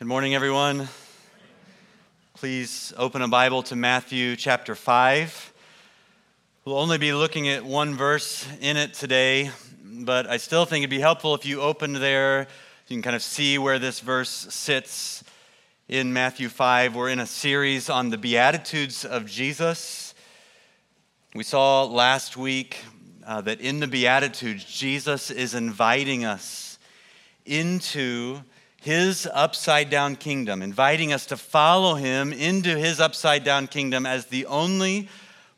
Good morning, everyone. Please open a Bible to Matthew chapter 5. We'll only be looking at one verse in it today, but I still think it'd be helpful if you opened there. You can kind of see where this verse sits in Matthew 5. We're in a series on the Beatitudes of Jesus. We saw last week uh, that in the Beatitudes, Jesus is inviting us into his upside down kingdom, inviting us to follow him into his upside down kingdom as the only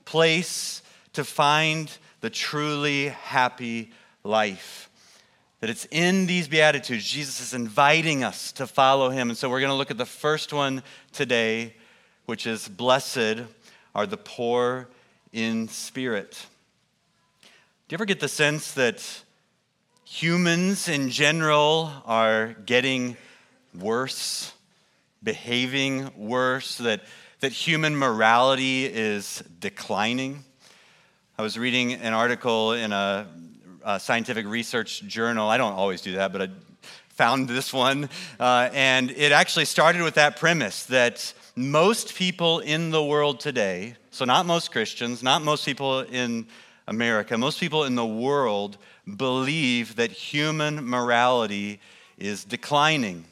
place to find the truly happy life. That it's in these Beatitudes, Jesus is inviting us to follow him. And so we're going to look at the first one today, which is Blessed are the poor in spirit. Do you ever get the sense that humans in general are getting worse, behaving worse, that, that human morality is declining. I was reading an article in a, a scientific research journal. I don't always do that, but I found this one. Uh, and it actually started with that premise that most people in the world today, so not most Christians, not most people in America, most people in the world believe that human morality is declining.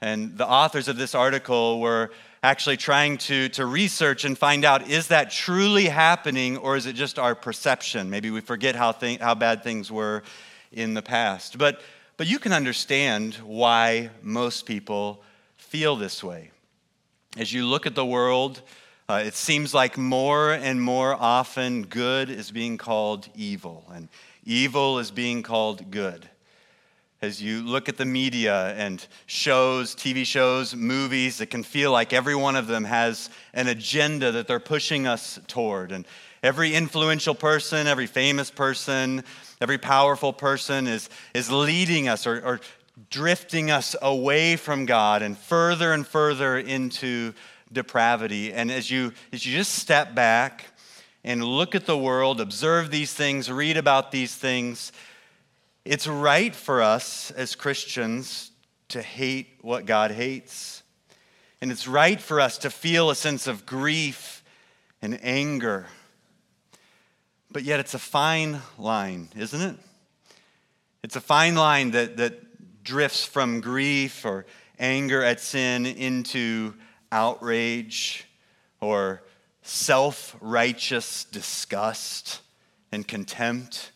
And the authors of this article were actually trying to, to research and find out is that truly happening or is it just our perception? Maybe we forget how, how bad things were in the past. But, but you can understand why most people feel this way. As you look at the world, uh, it seems like more and more often good is being called evil, and evil is being called good. As you look at the media and shows, TV shows, movies, it can feel like every one of them has an agenda that they're pushing us toward. And every influential person, every famous person, every powerful person is, is leading us or, or drifting us away from God and further and further into depravity. And as you, as you just step back and look at the world, observe these things, read about these things, it's right for us as Christians to hate what God hates. And it's right for us to feel a sense of grief and anger. But yet, it's a fine line, isn't it? It's a fine line that, that drifts from grief or anger at sin into outrage or self righteous disgust and contempt.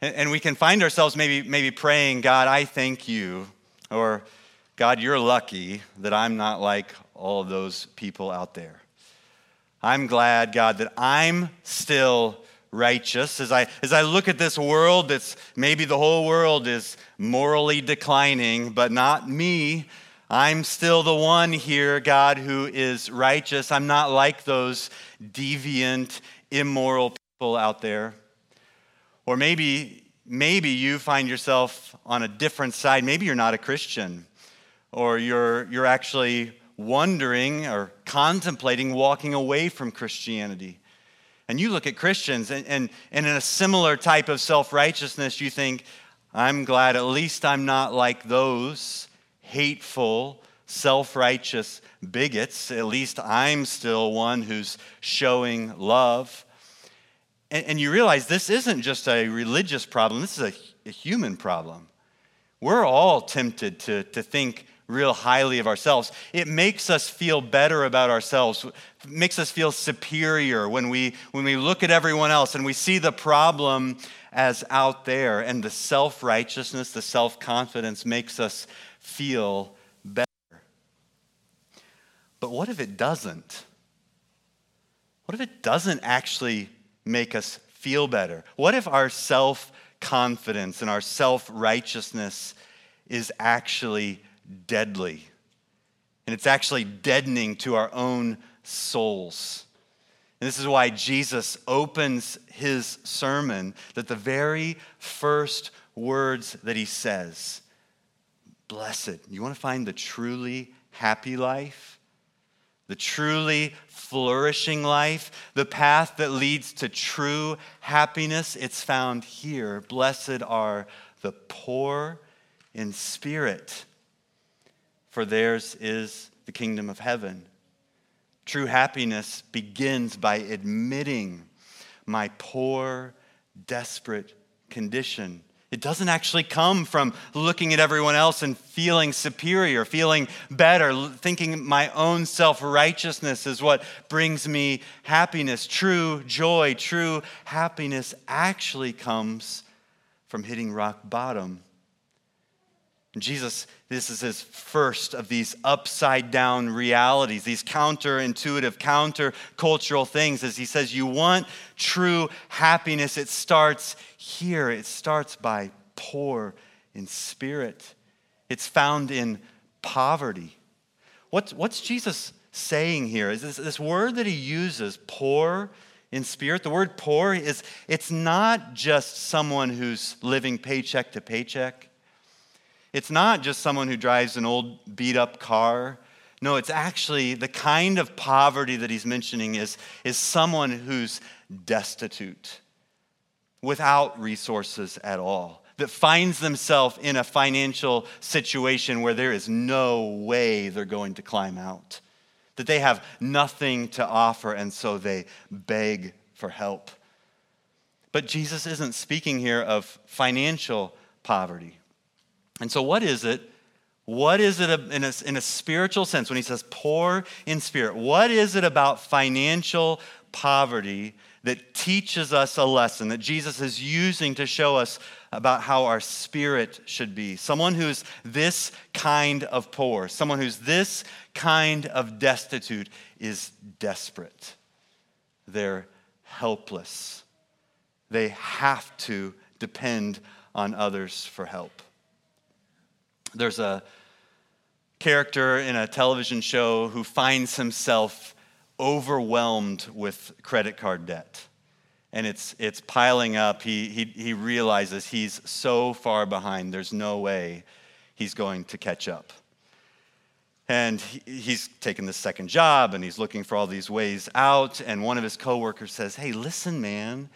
And we can find ourselves maybe, maybe praying, God, I thank you, or God, you're lucky that I'm not like all of those people out there. I'm glad, God, that I'm still righteous. As I, as I look at this world, that's maybe the whole world is morally declining, but not me. I'm still the one here, God, who is righteous. I'm not like those deviant, immoral people out there. Or maybe, maybe you find yourself on a different side. Maybe you're not a Christian, or you're, you're actually wondering or contemplating walking away from Christianity. And you look at Christians, and, and, and in a similar type of self righteousness, you think, I'm glad at least I'm not like those hateful, self righteous bigots. At least I'm still one who's showing love. And, and, you realize this isn't just a religious problem, this is a, a human problem. We're all tempted to, to think real highly of ourselves. It makes us feel better about ourselves, makes us feel superior when we, when we look at everyone else and we see the problem as out there, and the self righteousness, the self confidence makes us feel better. But what if it doesn't? What if it doesn't actually make us feel better? What if our self confidence and our self righteousness is actually deadly? And it's actually deadening to our own souls. And this is why Jesus opens his sermon that the very first words that he says blessed. You want to find the truly happy life? The truly flourishing life, the path that leads to true happiness, it's found here. Blessed are the poor in spirit, for theirs is the kingdom of heaven. True happiness begins by admitting my poor, desperate condition. It doesn't actually come from looking at everyone else and feeling superior, feeling better, thinking my own self righteousness is what brings me happiness. True joy, true happiness actually comes from hitting rock bottom Jesus, this is his first of these upside down realities, these counterintuitive, countercultural things. As he says, you want true happiness, it starts here. It starts by poor in spirit, it's found in poverty. What's, what's Jesus saying here? Is this, this word that he uses, poor in spirit, the word poor is it's not just someone who's living paycheck to paycheck. It's not just someone who drives an old beat up car. No, it's actually the kind of poverty that he's mentioning is, is someone who's destitute, without resources at all, that finds themselves in a financial situation where there is no way they're going to climb out, that they have nothing to offer, and so they beg for help. But Jesus isn't speaking here of financial poverty. And so, what is it? What is it in a, in a spiritual sense when he says poor in spirit? What is it about financial poverty that teaches us a lesson that Jesus is using to show us about how our spirit should be. Someone who's this kind of poor, someone who's this kind of destitute is desperate. They're helpless. They have to depend on others for help. There's a character in a television show who finds himself overwhelmed with credit card debt. And it's, it's piling up. He, he, he realizes he's so far behind, there's no way he's going to catch up. And he, he's taken the second job and he's looking for all these ways out. And one of his coworkers says, Hey, listen, man,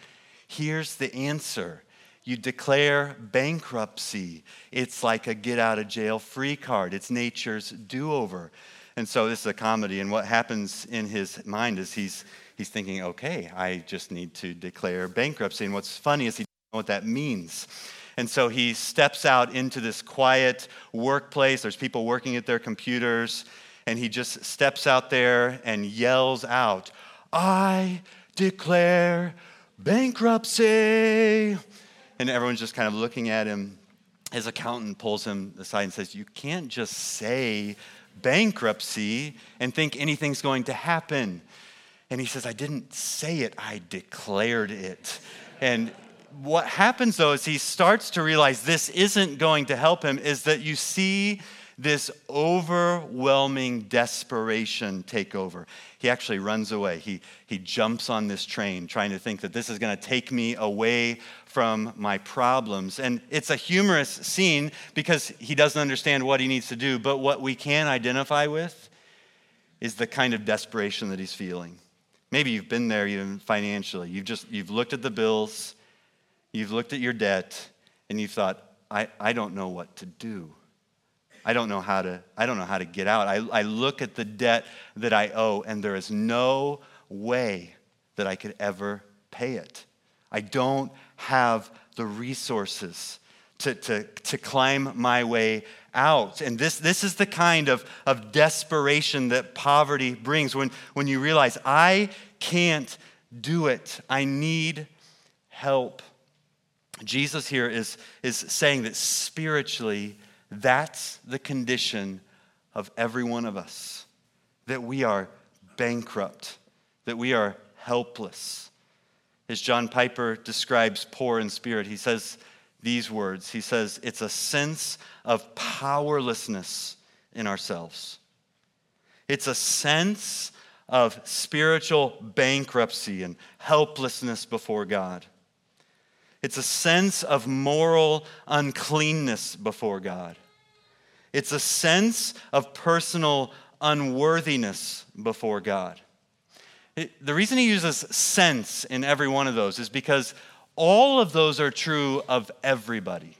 here's the answer you declare bankruptcy. It's like a get out of jail free card, it's nature's do over. And so this is a comedy, and what happens in his mind is he's, he's thinking, okay, I just need to declare bankruptcy. And what's funny is he doesn't know what that means. And so he steps out into this quiet workplace. There's people working at their computers, and he just steps out there and yells out, I declare bankruptcy and everyone's just kind of looking at him. His accountant pulls him aside and says, You can't just say bankruptcy and think anything's going to happen. And he says, I didn't say it, I declared it. And what happens though is he starts to realize this isn't going to help him, is that you see this overwhelming desperation take over. He actually runs away. He, he jumps on this train, trying to think that this is going to take me away from my problems. And it's a humorous scene because he doesn't understand what he needs to do. But what we can identify with is the kind of desperation that he's feeling. Maybe you've been there even financially. You've just you've looked at the bills, you've looked at your debt, and you've thought, I, I don't know what to do. I don't know how to, I don't know how to get out. I, I look at the debt that I owe, and there is no way that I could ever pay it. I don't have the resources to, to, to climb my way out. And this, this is the kind of, of desperation that poverty brings when, when you realize, I can't do it. I need help. Jesus here is, is saying that spiritually, that's the condition of every one of us that we are bankrupt, that we are helpless. As John Piper describes poor in spirit, he says these words He says, It's a sense of powerlessness in ourselves, it's a sense of spiritual bankruptcy and helplessness before God. It's a sense of moral uncleanness before God. It's a sense of personal unworthiness before God. It, the reason he uses sense in every one of those is because all of those are true of everybody.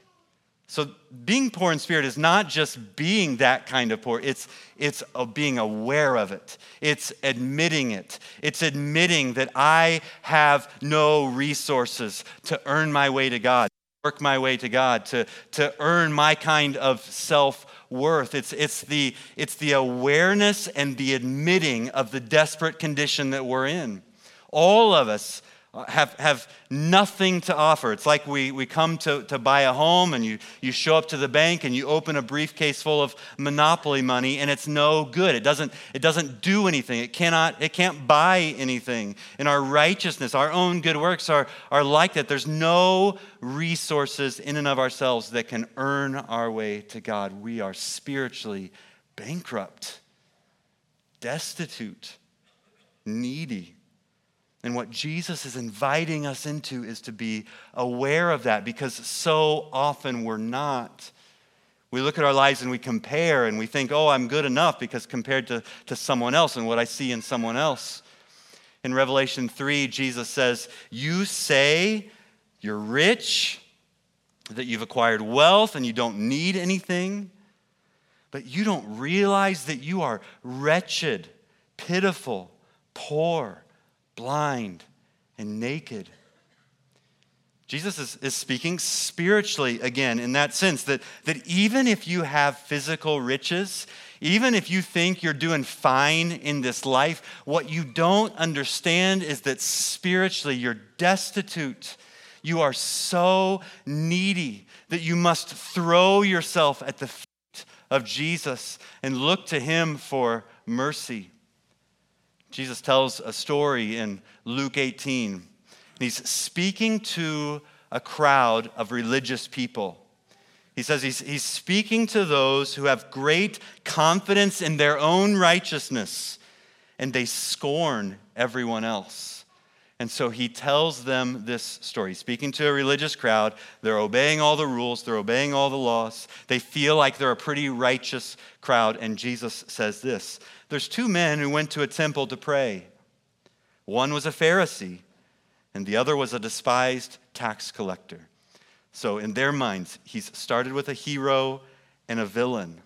So being poor in spirit is not just being that kind of poor. It's it's being aware of it. It's admitting it. It's admitting that I have no resources to earn my way to God, work my way to God, to, to earn my kind of self worth. It's, it's, the, it's the awareness and the admitting of the desperate condition that we're in. All of us Uh, have, have nothing to offer. It's like we, we come to, to buy a home and you, you show up to the bank and you open a briefcase full of monopoly money and it's no good. It doesn't, it doesn't do anything. It, cannot, it can't buy anything. And our righteousness, our own good works are, are like that. There's no resources in and of ourselves that can earn our way to God. We are spiritually bankrupt, destitute, needy. And what Jesus is inviting us into is to be aware of that because so often we're not. We look at our lives and we compare and we think, oh, I'm good enough because compared to, to someone else and what I see in someone else. In Revelation 3, Jesus says, You say you're rich, that you've acquired wealth and you don't need anything, but you don't realize that you are wretched, pitiful, poor blind, and naked. Jesus is, is speaking spiritually again in that sense that, that even if you have physical riches, even if you think you're doing fine in this life, what you don't understand is that spiritually you're destitute. You are so needy that you must throw yourself at the feet of Jesus and look to him for mercy. Jesus tells a story in Luke 18. He's speaking to a crowd of religious people. He says he's, he's speaking to those who have great confidence in their own righteousness and they scorn everyone else. And so he tells them this story. Speaking to a religious crowd, they're obeying all the rules, they're obeying all the laws. They feel like they're a pretty righteous crowd. And Jesus says this there's two men who went to a temple to pray. One was a Pharisee, and the other was a despised tax collector. So, in their minds, he's started with a hero and a villain.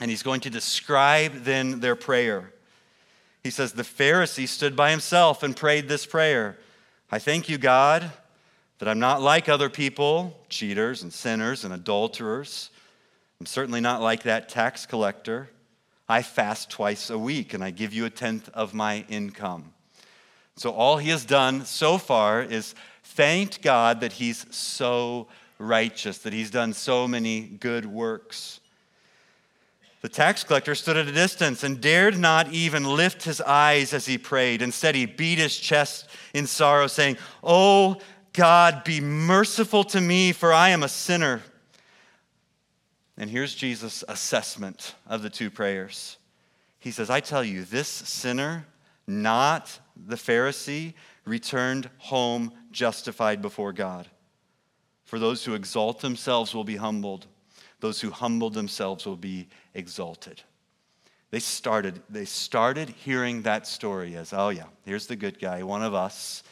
And he's going to describe then their prayer. He says, The Pharisee stood by himself and prayed this prayer I thank you, God, that I'm not like other people, cheaters and sinners and adulterers. I'm certainly not like that tax collector. I fast twice a week and I give you a tenth of my income. So all he has done so far is thanked God that he's so righteous, that he's done so many good works. The tax collector stood at a distance and dared not even lift his eyes as he prayed. Instead, he beat his chest in sorrow, saying, Oh God, be merciful to me, for I am a sinner. And here's Jesus' assessment of the two prayers. He says, I tell you, this sinner, not the Pharisee, returned home justified before God. For those who exalt themselves will be humbled, those who humble themselves will be exalted. They started, they started hearing that story as, oh, yeah, here's the good guy, one of us.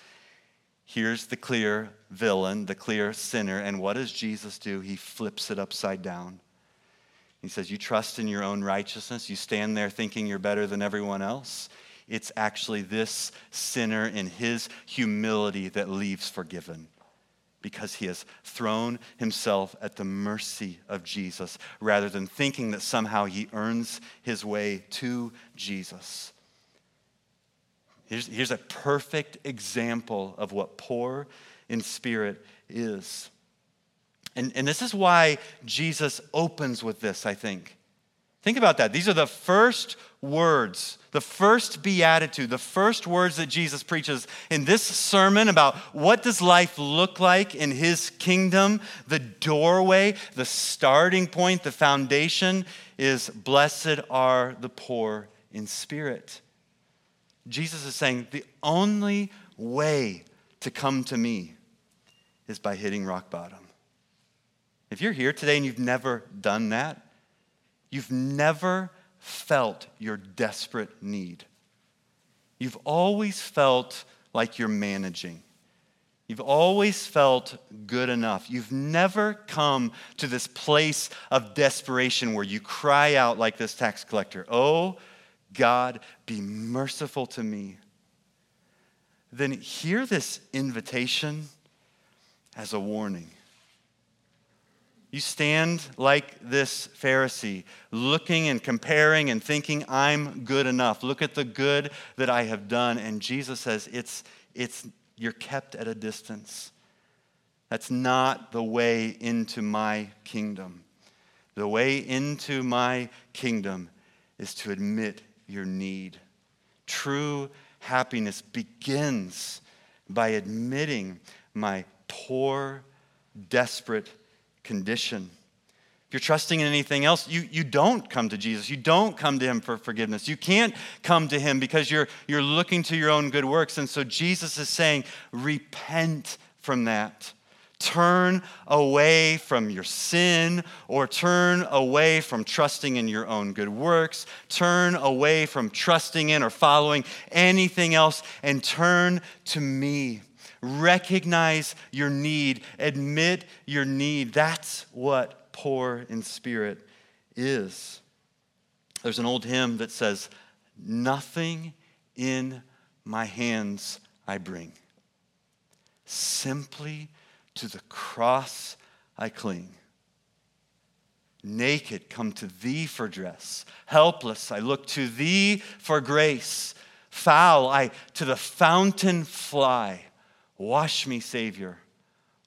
Here's the clear villain, the clear sinner. And what does Jesus do? He flips it upside down. He says, You trust in your own righteousness. You stand there thinking you're better than everyone else. It's actually this sinner in his humility that leaves forgiven because he has thrown himself at the mercy of Jesus rather than thinking that somehow he earns his way to Jesus. Here's, here's a perfect example of what poor in spirit is. And, and this is why Jesus opens with this, I think. Think about that. These are the first words, the first beatitude, the first words that Jesus preaches in this sermon about what does life look like in his kingdom. The doorway, the starting point, the foundation is blessed are the poor in spirit. Jesus is saying the only way to come to me is by hitting rock bottom. If you're here today and you've never done that, you've never felt your desperate need. You've always felt like you're managing. You've always felt good enough. You've never come to this place of desperation where you cry out like this tax collector, Oh, God, be merciful to me. Then hear this invitation as a warning. You stand like this Pharisee, looking and comparing and thinking, I'm good enough. Look at the good that I have done. And Jesus says, it's, it's, You're kept at a distance. That's not the way into my kingdom. The way into my kingdom is to admit your need. True happiness begins by admitting my poor, desperate condition. If you're trusting in anything else, you, you don't come to Jesus. You don't come to him for forgiveness. You can't come to him because you're, you're looking to your own good works. And so Jesus is saying, repent from that. Turn away from your sin or turn away from trusting in your own good works. Turn away from trusting in or following anything else and turn to me. Recognize your need, admit your need. That's what poor in spirit is. There's an old hymn that says, Nothing in my hands I bring. Simply to the cross I cling. Naked, come to thee for dress. Helpless, I look to thee for grace. Foul, I to the fountain fly. Wash me, Savior,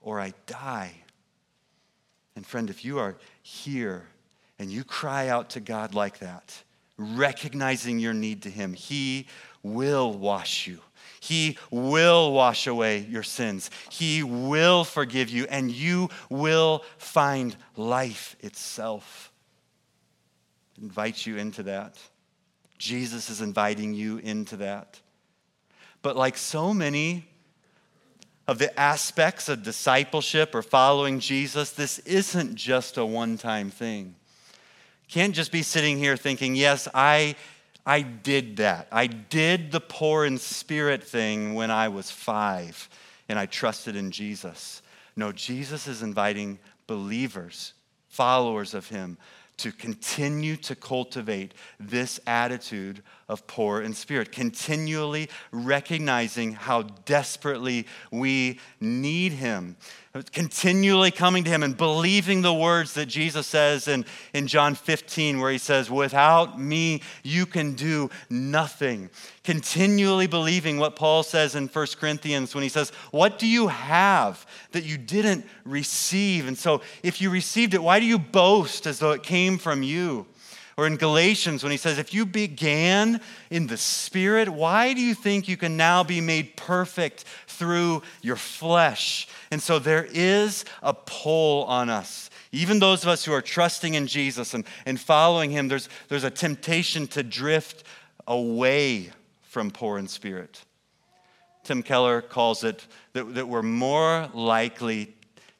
or I die. And friend, if you are here and you cry out to God like that, recognizing your need to Him, He will wash you. He will wash away your sins. He will forgive you, and you will find life itself. Invite you into that. Jesus is inviting you into that. But like so many of the aspects of discipleship or following Jesus, this isn't just a one time thing. Can't just be sitting here thinking, yes, I, I did that. I did the poor in spirit thing when I was five and I trusted in Jesus. No, Jesus is inviting believers, followers of Him, to continue to cultivate this attitude of poor in spirit, continually recognizing how desperately we need Him, continually coming to Him and believing the words that Jesus says in, in John 15, where He says, Without me, you can do nothing. Continually believing what Paul says in 1 Corinthians when he says, What do you have that you didn't receive? And so, if you received it, why do you boast as though it came from you? Or in Galatians, when he says, If you began in the Spirit, why do you think you can now be made perfect through your flesh? And so there is a pull on us. Even those of us who are trusting in Jesus and, and following him, there's, there's a temptation to drift away from poor in spirit. Tim Keller calls it that, that we're more likely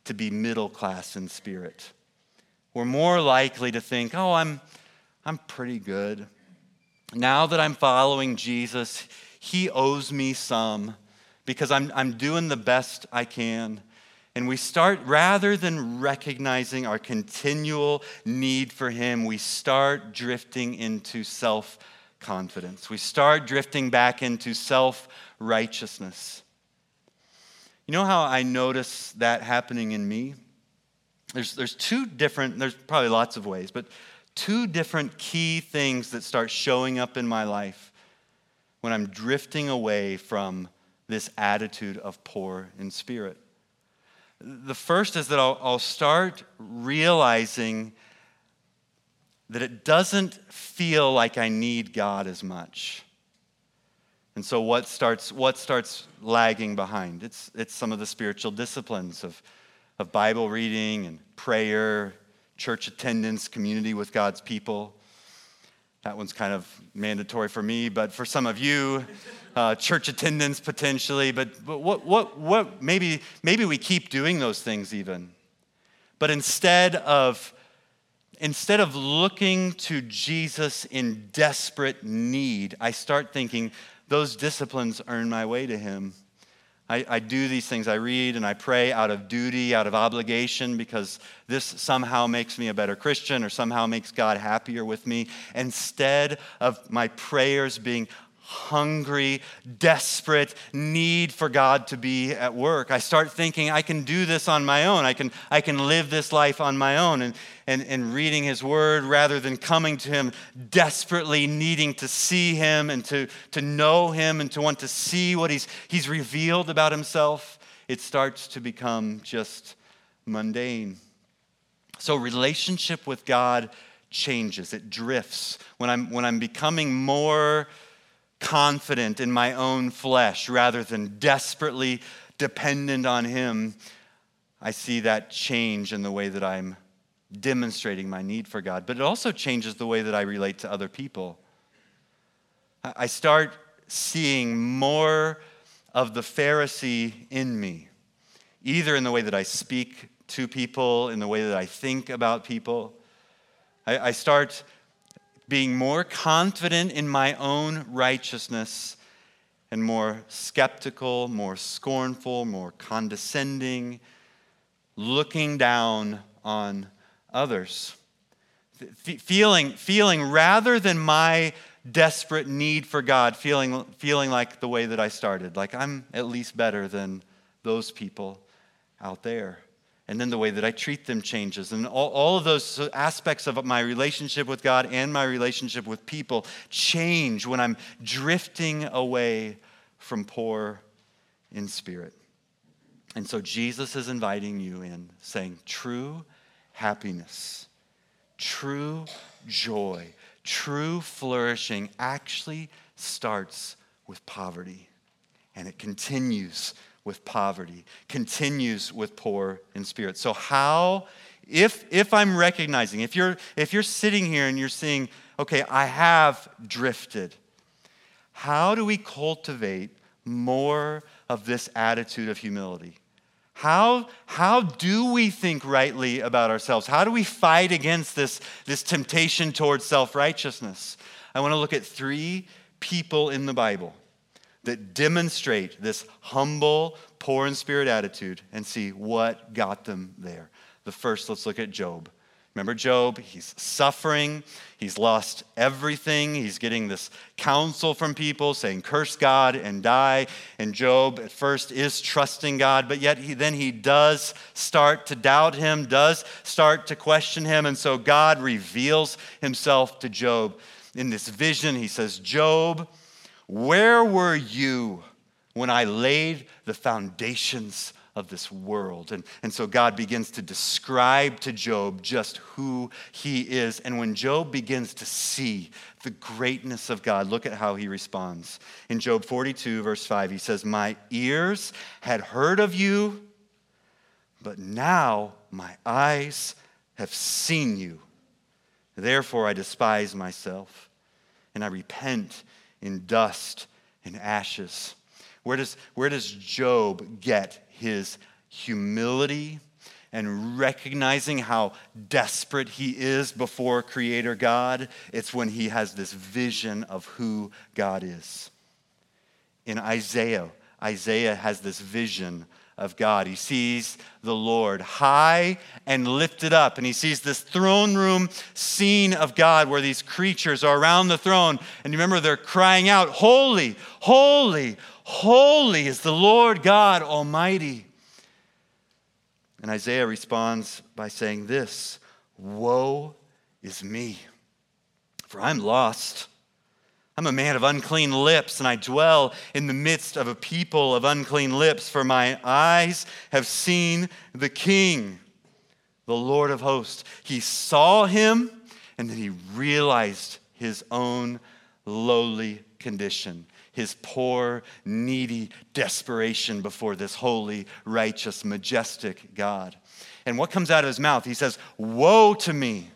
to be middle class in spirit. We're more likely to think, oh, I'm, I'm pretty good. Now that I'm following Jesus, He owes me some because I'm, I'm doing the best I can. And we start, rather than recognizing our continual need for Him, we start drifting into self confidence. We start drifting back into self righteousness. You know how I notice that happening in me? There's, there's two different, there's probably lots of ways, but two different key things that start showing up in my life when I'm drifting away from this attitude of poor in spirit. The first is that I'll, I'll start realizing that it doesn't feel like I need God as much. And so what starts, what starts lagging behind? It's, it's some of the spiritual disciplines of, of Bible reading and prayer, church attendance, community with God's people. That one's kind of mandatory for me, but for some of you, uh, church attendance potentially. But, but what, what, what, maybe, maybe we keep doing those things even. But instead of, instead of looking to Jesus in desperate need, I start thinking those disciplines earn my way to Him. I, I, do these things. I read and I pray out of duty, out of obligation, because this somehow makes me a better Christian or somehow makes God happier with me, instead of my prayers being hungry, desperate need for God to be at work. I start thinking I can do this on my own. I can, I can live this life on my own. And, and, and reading His Word rather than coming to Him desperately needing to see Him and to, to know Him and to want to see what He's, he's revealed about Himself, it starts to become just mundane. So, relationship with God changes, it drifts. When I'm, when I'm becoming more confident in my own flesh rather than desperately dependent on Him, I see that change in the way that I'm demonstrating my need for God. But it also changes the way that I relate to other people. I start seeing more of the Pharisee in me, either in the way that I speak to people, in the way that I think about people. I, I start being more confident in my own righteousness and more skeptical, more scornful, more condescending, looking down on others. feeling, feeling rather than my desperate need for God, feeling, feeling like the way that I started, like I'm at least better than those people out there and then the way that I treat them changes. And all, all of those aspects of my relationship with God and my relationship with people change when I'm drifting away from poor in spirit. And so Jesus is inviting you in, saying, true happiness, true joy, true flourishing actually starts with poverty and it continues with poverty, continues with poor in spirit. So, how, if, if I'm recognizing, if you're, if you're sitting here and you're seeing, okay, I have drifted, how do we cultivate more of this attitude of humility? How, how do we think rightly about ourselves? How do we fight against this, this temptation towards self righteousness? I want to look at three people in the Bible that demonstrate this humble, poor in spirit attitude and see what got them there. The first, let's look at Job. Remember Job? He's suffering. He's lost everything. He's getting this counsel from people saying, curse God and die. And Job at first is trusting God, but yet he, then he does start to doubt him, does start to question him. And so God reveals himself to Job in this vision. He says, Job, where were you when I laid the foundations of this world? And, and so God begins to describe to Job just who he is. And when Job begins to see the greatness of God, look at how he responds. In Job 42, verse 5, he says, My ears had heard of you, but now my eyes have seen you. Therefore, I despise myself and I repent in dust and ashes. Where does, where does Job get his humility and recognizing how desperate he is before Creator God? It's when he has this vision of who God is. In Isaiah, Isaiah has this vision of God. He sees the Lord high and lifted up, and he sees this throne room scene of God where these creatures are around the throne. And you remember they're crying out, Holy, holy, holy is the Lord God Almighty. And Isaiah responds by saying this Woe is me, for I'm lost. I'm a man of unclean lips, and I dwell in the midst of a people of unclean lips, for my eyes have seen the King, the Lord of hosts. He saw him, and then he realized his own lowly condition, his poor, needy desperation before this holy, righteous, majestic God. And what comes out of his mouth? He says, Woe to me!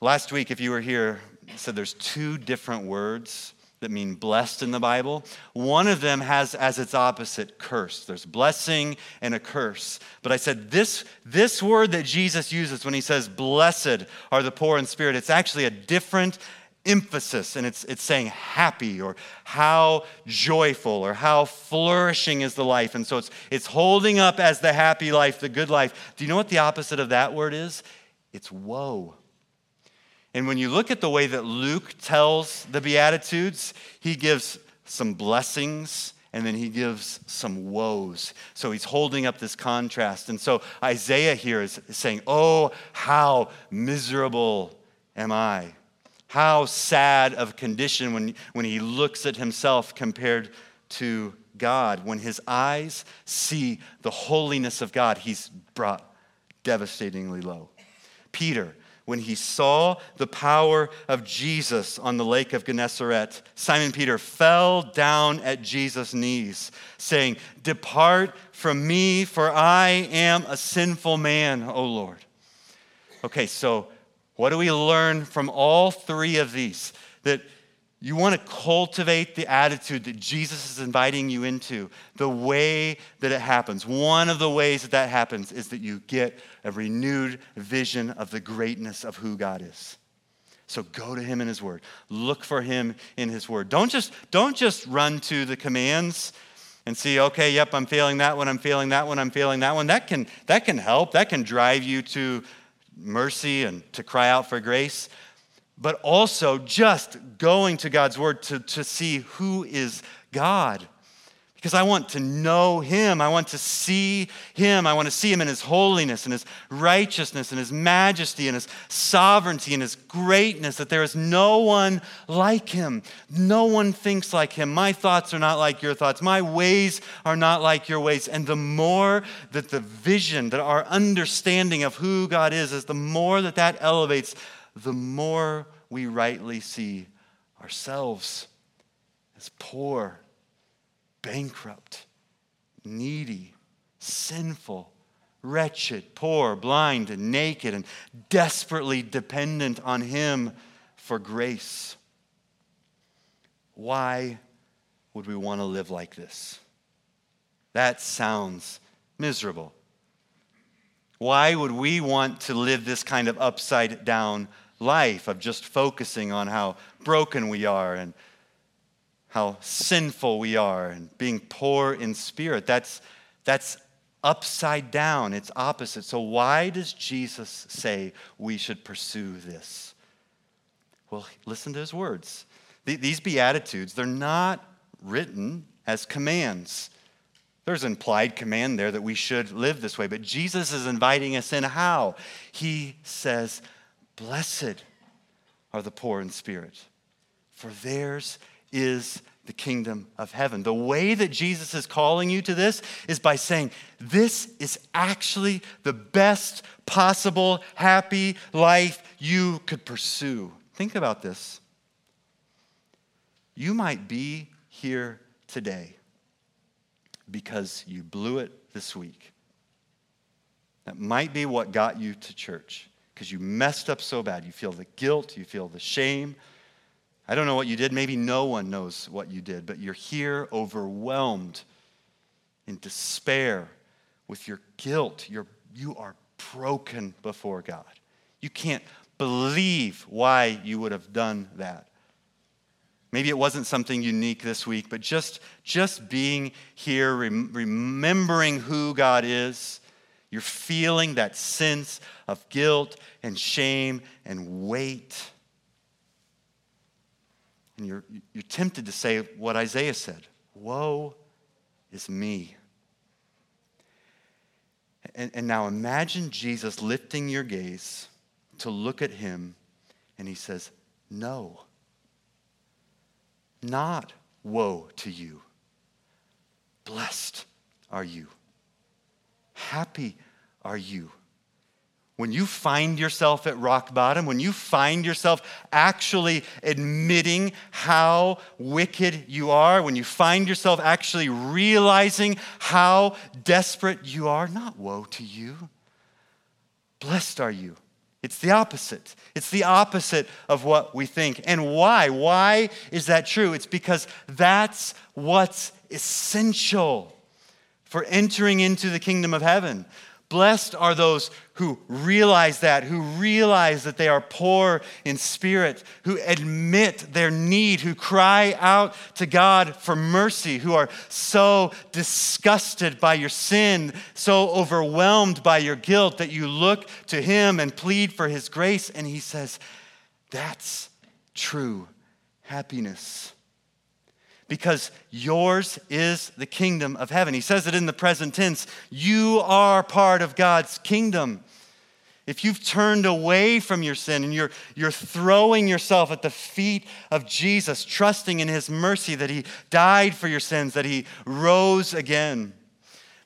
Last week, if you were here, said there's two different words that mean blessed in the Bible. One of them has as its opposite curse. There's blessing and a curse. But I said this, this word that Jesus uses when he says blessed are the poor in spirit, it's actually a different emphasis and it's, it's saying happy or how joyful or how flourishing is the life. And so it's, it's holding up as the happy life, the good life. Do you know what the opposite of that word is? It's woe. And when you look at the way that Luke tells the Beatitudes, he gives some blessings and then he gives some woes. So he's holding up this contrast. And so Isaiah here is saying, Oh, how miserable am I? How sad of condition when, when he looks at himself compared to God. When his eyes see the holiness of God, he's brought devastatingly low. Peter, when he saw the power of Jesus on the lake of Gennesaret, Simon Peter fell down at Jesus' knees, saying, Depart from me, for I am a sinful man, O Lord. Okay, so what do we learn from all three of these? That you want to cultivate the attitude that Jesus is inviting you into, the way that it happens. One of the ways that that happens is that you get a renewed vision of the greatness of who God is. So go to him in his word. Look for him in his word. Don't just, don't just run to the commands and see, okay, yep, I'm feeling that one, I'm feeling that one, I'm feeling that one. That can, that can help. That can drive you to mercy and to cry out for grace, but also just going to God's word to, to see who is God. Because I want to know Him. I want to see Him. I want to see Him in His holiness and His righteousness and His majesty and His sovereignty and His greatness, that there is no one like Him. No one thinks like Him. My thoughts are not like your thoughts. My ways are not like your ways. And the more that the vision, that our understanding of who God is, is the more that that elevates, the more we rightly see ourselves as poor bankrupt, needy, sinful, wretched, poor, blind, and naked, and desperately dependent on Him for grace. Why would we want to live like this? That sounds miserable. Why would we want to live this kind of upside down life of just focusing on how broken we are and how sinful we are and being poor in spirit. That's, that's upside down, it's opposite. So, why does Jesus say we should pursue this? Well, listen to his words. These Beatitudes, they're not written as commands. There's an implied command there that we should live this way, but Jesus is inviting us in how? He says, Blessed are the poor in spirit, for theirs is the kingdom of heaven. The way that Jesus is calling you to this is by saying, This is actually the best possible happy life you could pursue. Think about this. You might be here today because you blew it this week. That might be what got you to church because you messed up so bad. You feel the guilt, you feel the shame I don't know what you did. Maybe no one knows what you did, but you're here overwhelmed in despair with your guilt. You're, you are broken before God. You can't believe why you would have done that. Maybe it wasn't something unique this week, but just, just being here, rem- remembering who God is, you're feeling that sense of guilt and shame and weight. And you're, you're tempted to say what Isaiah said Woe is me. And, and now imagine Jesus lifting your gaze to look at him, and he says, No, not woe to you. Blessed are you. Happy are you when you find yourself at rock bottom, when you find yourself actually admitting how wicked you are, when you find yourself actually realizing how desperate you are, not woe to you. Blessed are you. It's the opposite. It's the opposite of what we think. And why? Why is that true? It's because that's what's essential for entering into the kingdom of heaven. Blessed are those who realize that, who realize that they are poor in spirit, who admit their need, who cry out to God for mercy, who are so disgusted by your sin, so overwhelmed by your guilt that you look to Him and plead for His grace. And He says, That's true happiness because yours is the kingdom of heaven. He says it in the present tense. You are part of God's kingdom. If you've turned away from your sin and you're, you're throwing yourself at the feet of Jesus, trusting in his mercy that he died for your sins, that he rose again,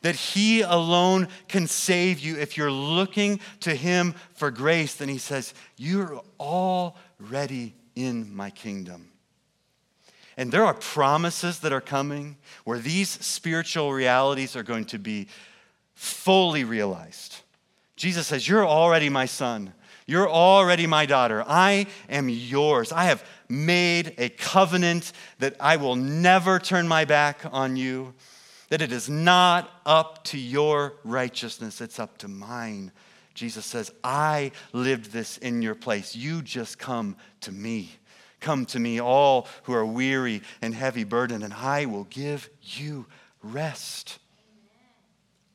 that he alone can save you, if you're looking to him for grace, then he says, You're already in my kingdom. And there are promises that are coming where these spiritual realities are going to be fully realized. Jesus says, You're already my son. You're already my daughter. I am yours. I have made a covenant that I will never turn my back on you, that it is not up to your righteousness, it's up to mine. Jesus says, I lived this in your place. You just come to me. Come to me, all who are weary and heavy burdened, and I will give you rest.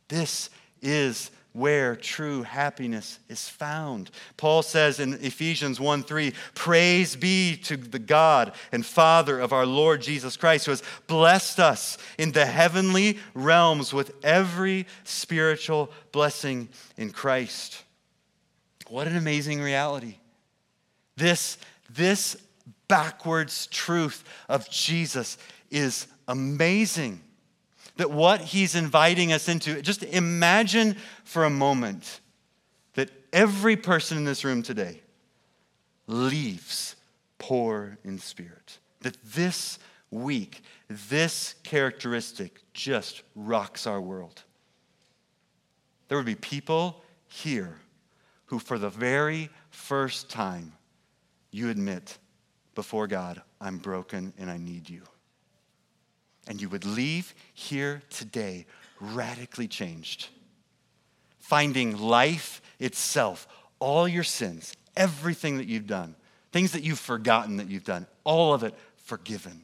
This is where true happiness is found. Paul says in Ephesians 1 3, Praise be to the God and Father of our Lord Jesus Christ, who has blessed us in the heavenly realms with every spiritual blessing in Christ. What an amazing reality. This, this backwards truth of Jesus is amazing. That what he's inviting us into, just imagine for a moment that every person in this room today leaves poor in spirit. That this week, this characteristic just rocks our world. There would be people here who, for the very first time, you admit before God, I'm broken and I need you. And you would leave here today radically changed, finding life itself, all your sins, everything that you've done, things that you've forgotten that you've done, all of it forgiven.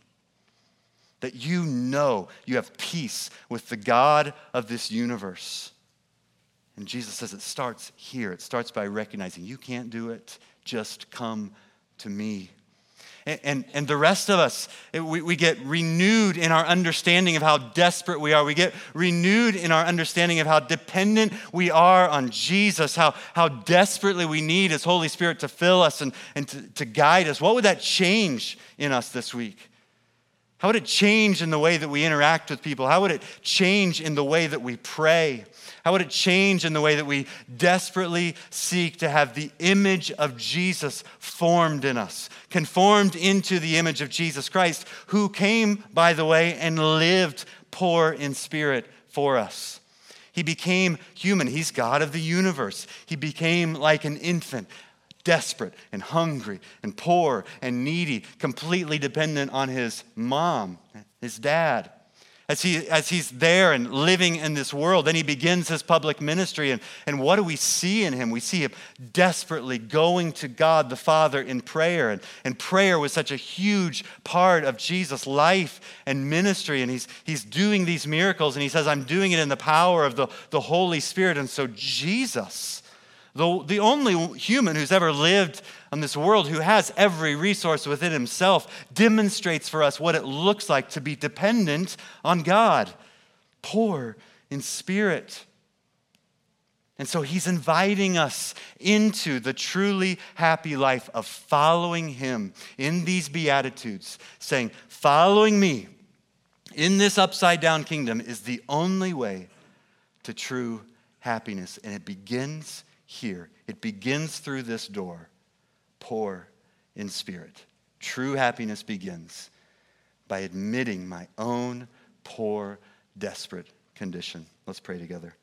That you know you have peace with the God of this universe. And Jesus says it starts here. It starts by recognizing you can't do it, just come to me and, and the rest of us, we, we get renewed in our understanding of how desperate we are. We get renewed in our understanding of how dependent we are on Jesus, how, how desperately we need His Holy Spirit to fill us and, and to, to guide us. What would that change in us this week? How would it change in the way that we interact with people? How would it change in the way that we pray? How would it change in the way that we desperately seek to have the image of Jesus formed in us, conformed into the image of Jesus Christ, who came, by the way, and lived poor in spirit for us? He became human. He's God of the universe. He became like an infant, desperate and hungry and poor and needy, completely dependent on his mom, his dad as, he, as he's there and living in this world. Then he begins his public ministry. And, and what do we see in him? We see him desperately going to God the Father in prayer. And, and prayer was such a huge part of Jesus' life and ministry. And he's, he's doing these miracles. And he says, I'm doing it in the power of the, the Holy Spirit. And so Jesus the, the only human who's ever lived on this world who has every resource within himself demonstrates for us what it looks like to be dependent on God, poor in spirit. And so he's inviting us into the truly happy life of following him in these Beatitudes, saying, Following me in this upside down kingdom is the only way to true happiness. And it begins here. It begins through this door, poor in spirit. True happiness begins by admitting my own poor, desperate condition. Let's pray together.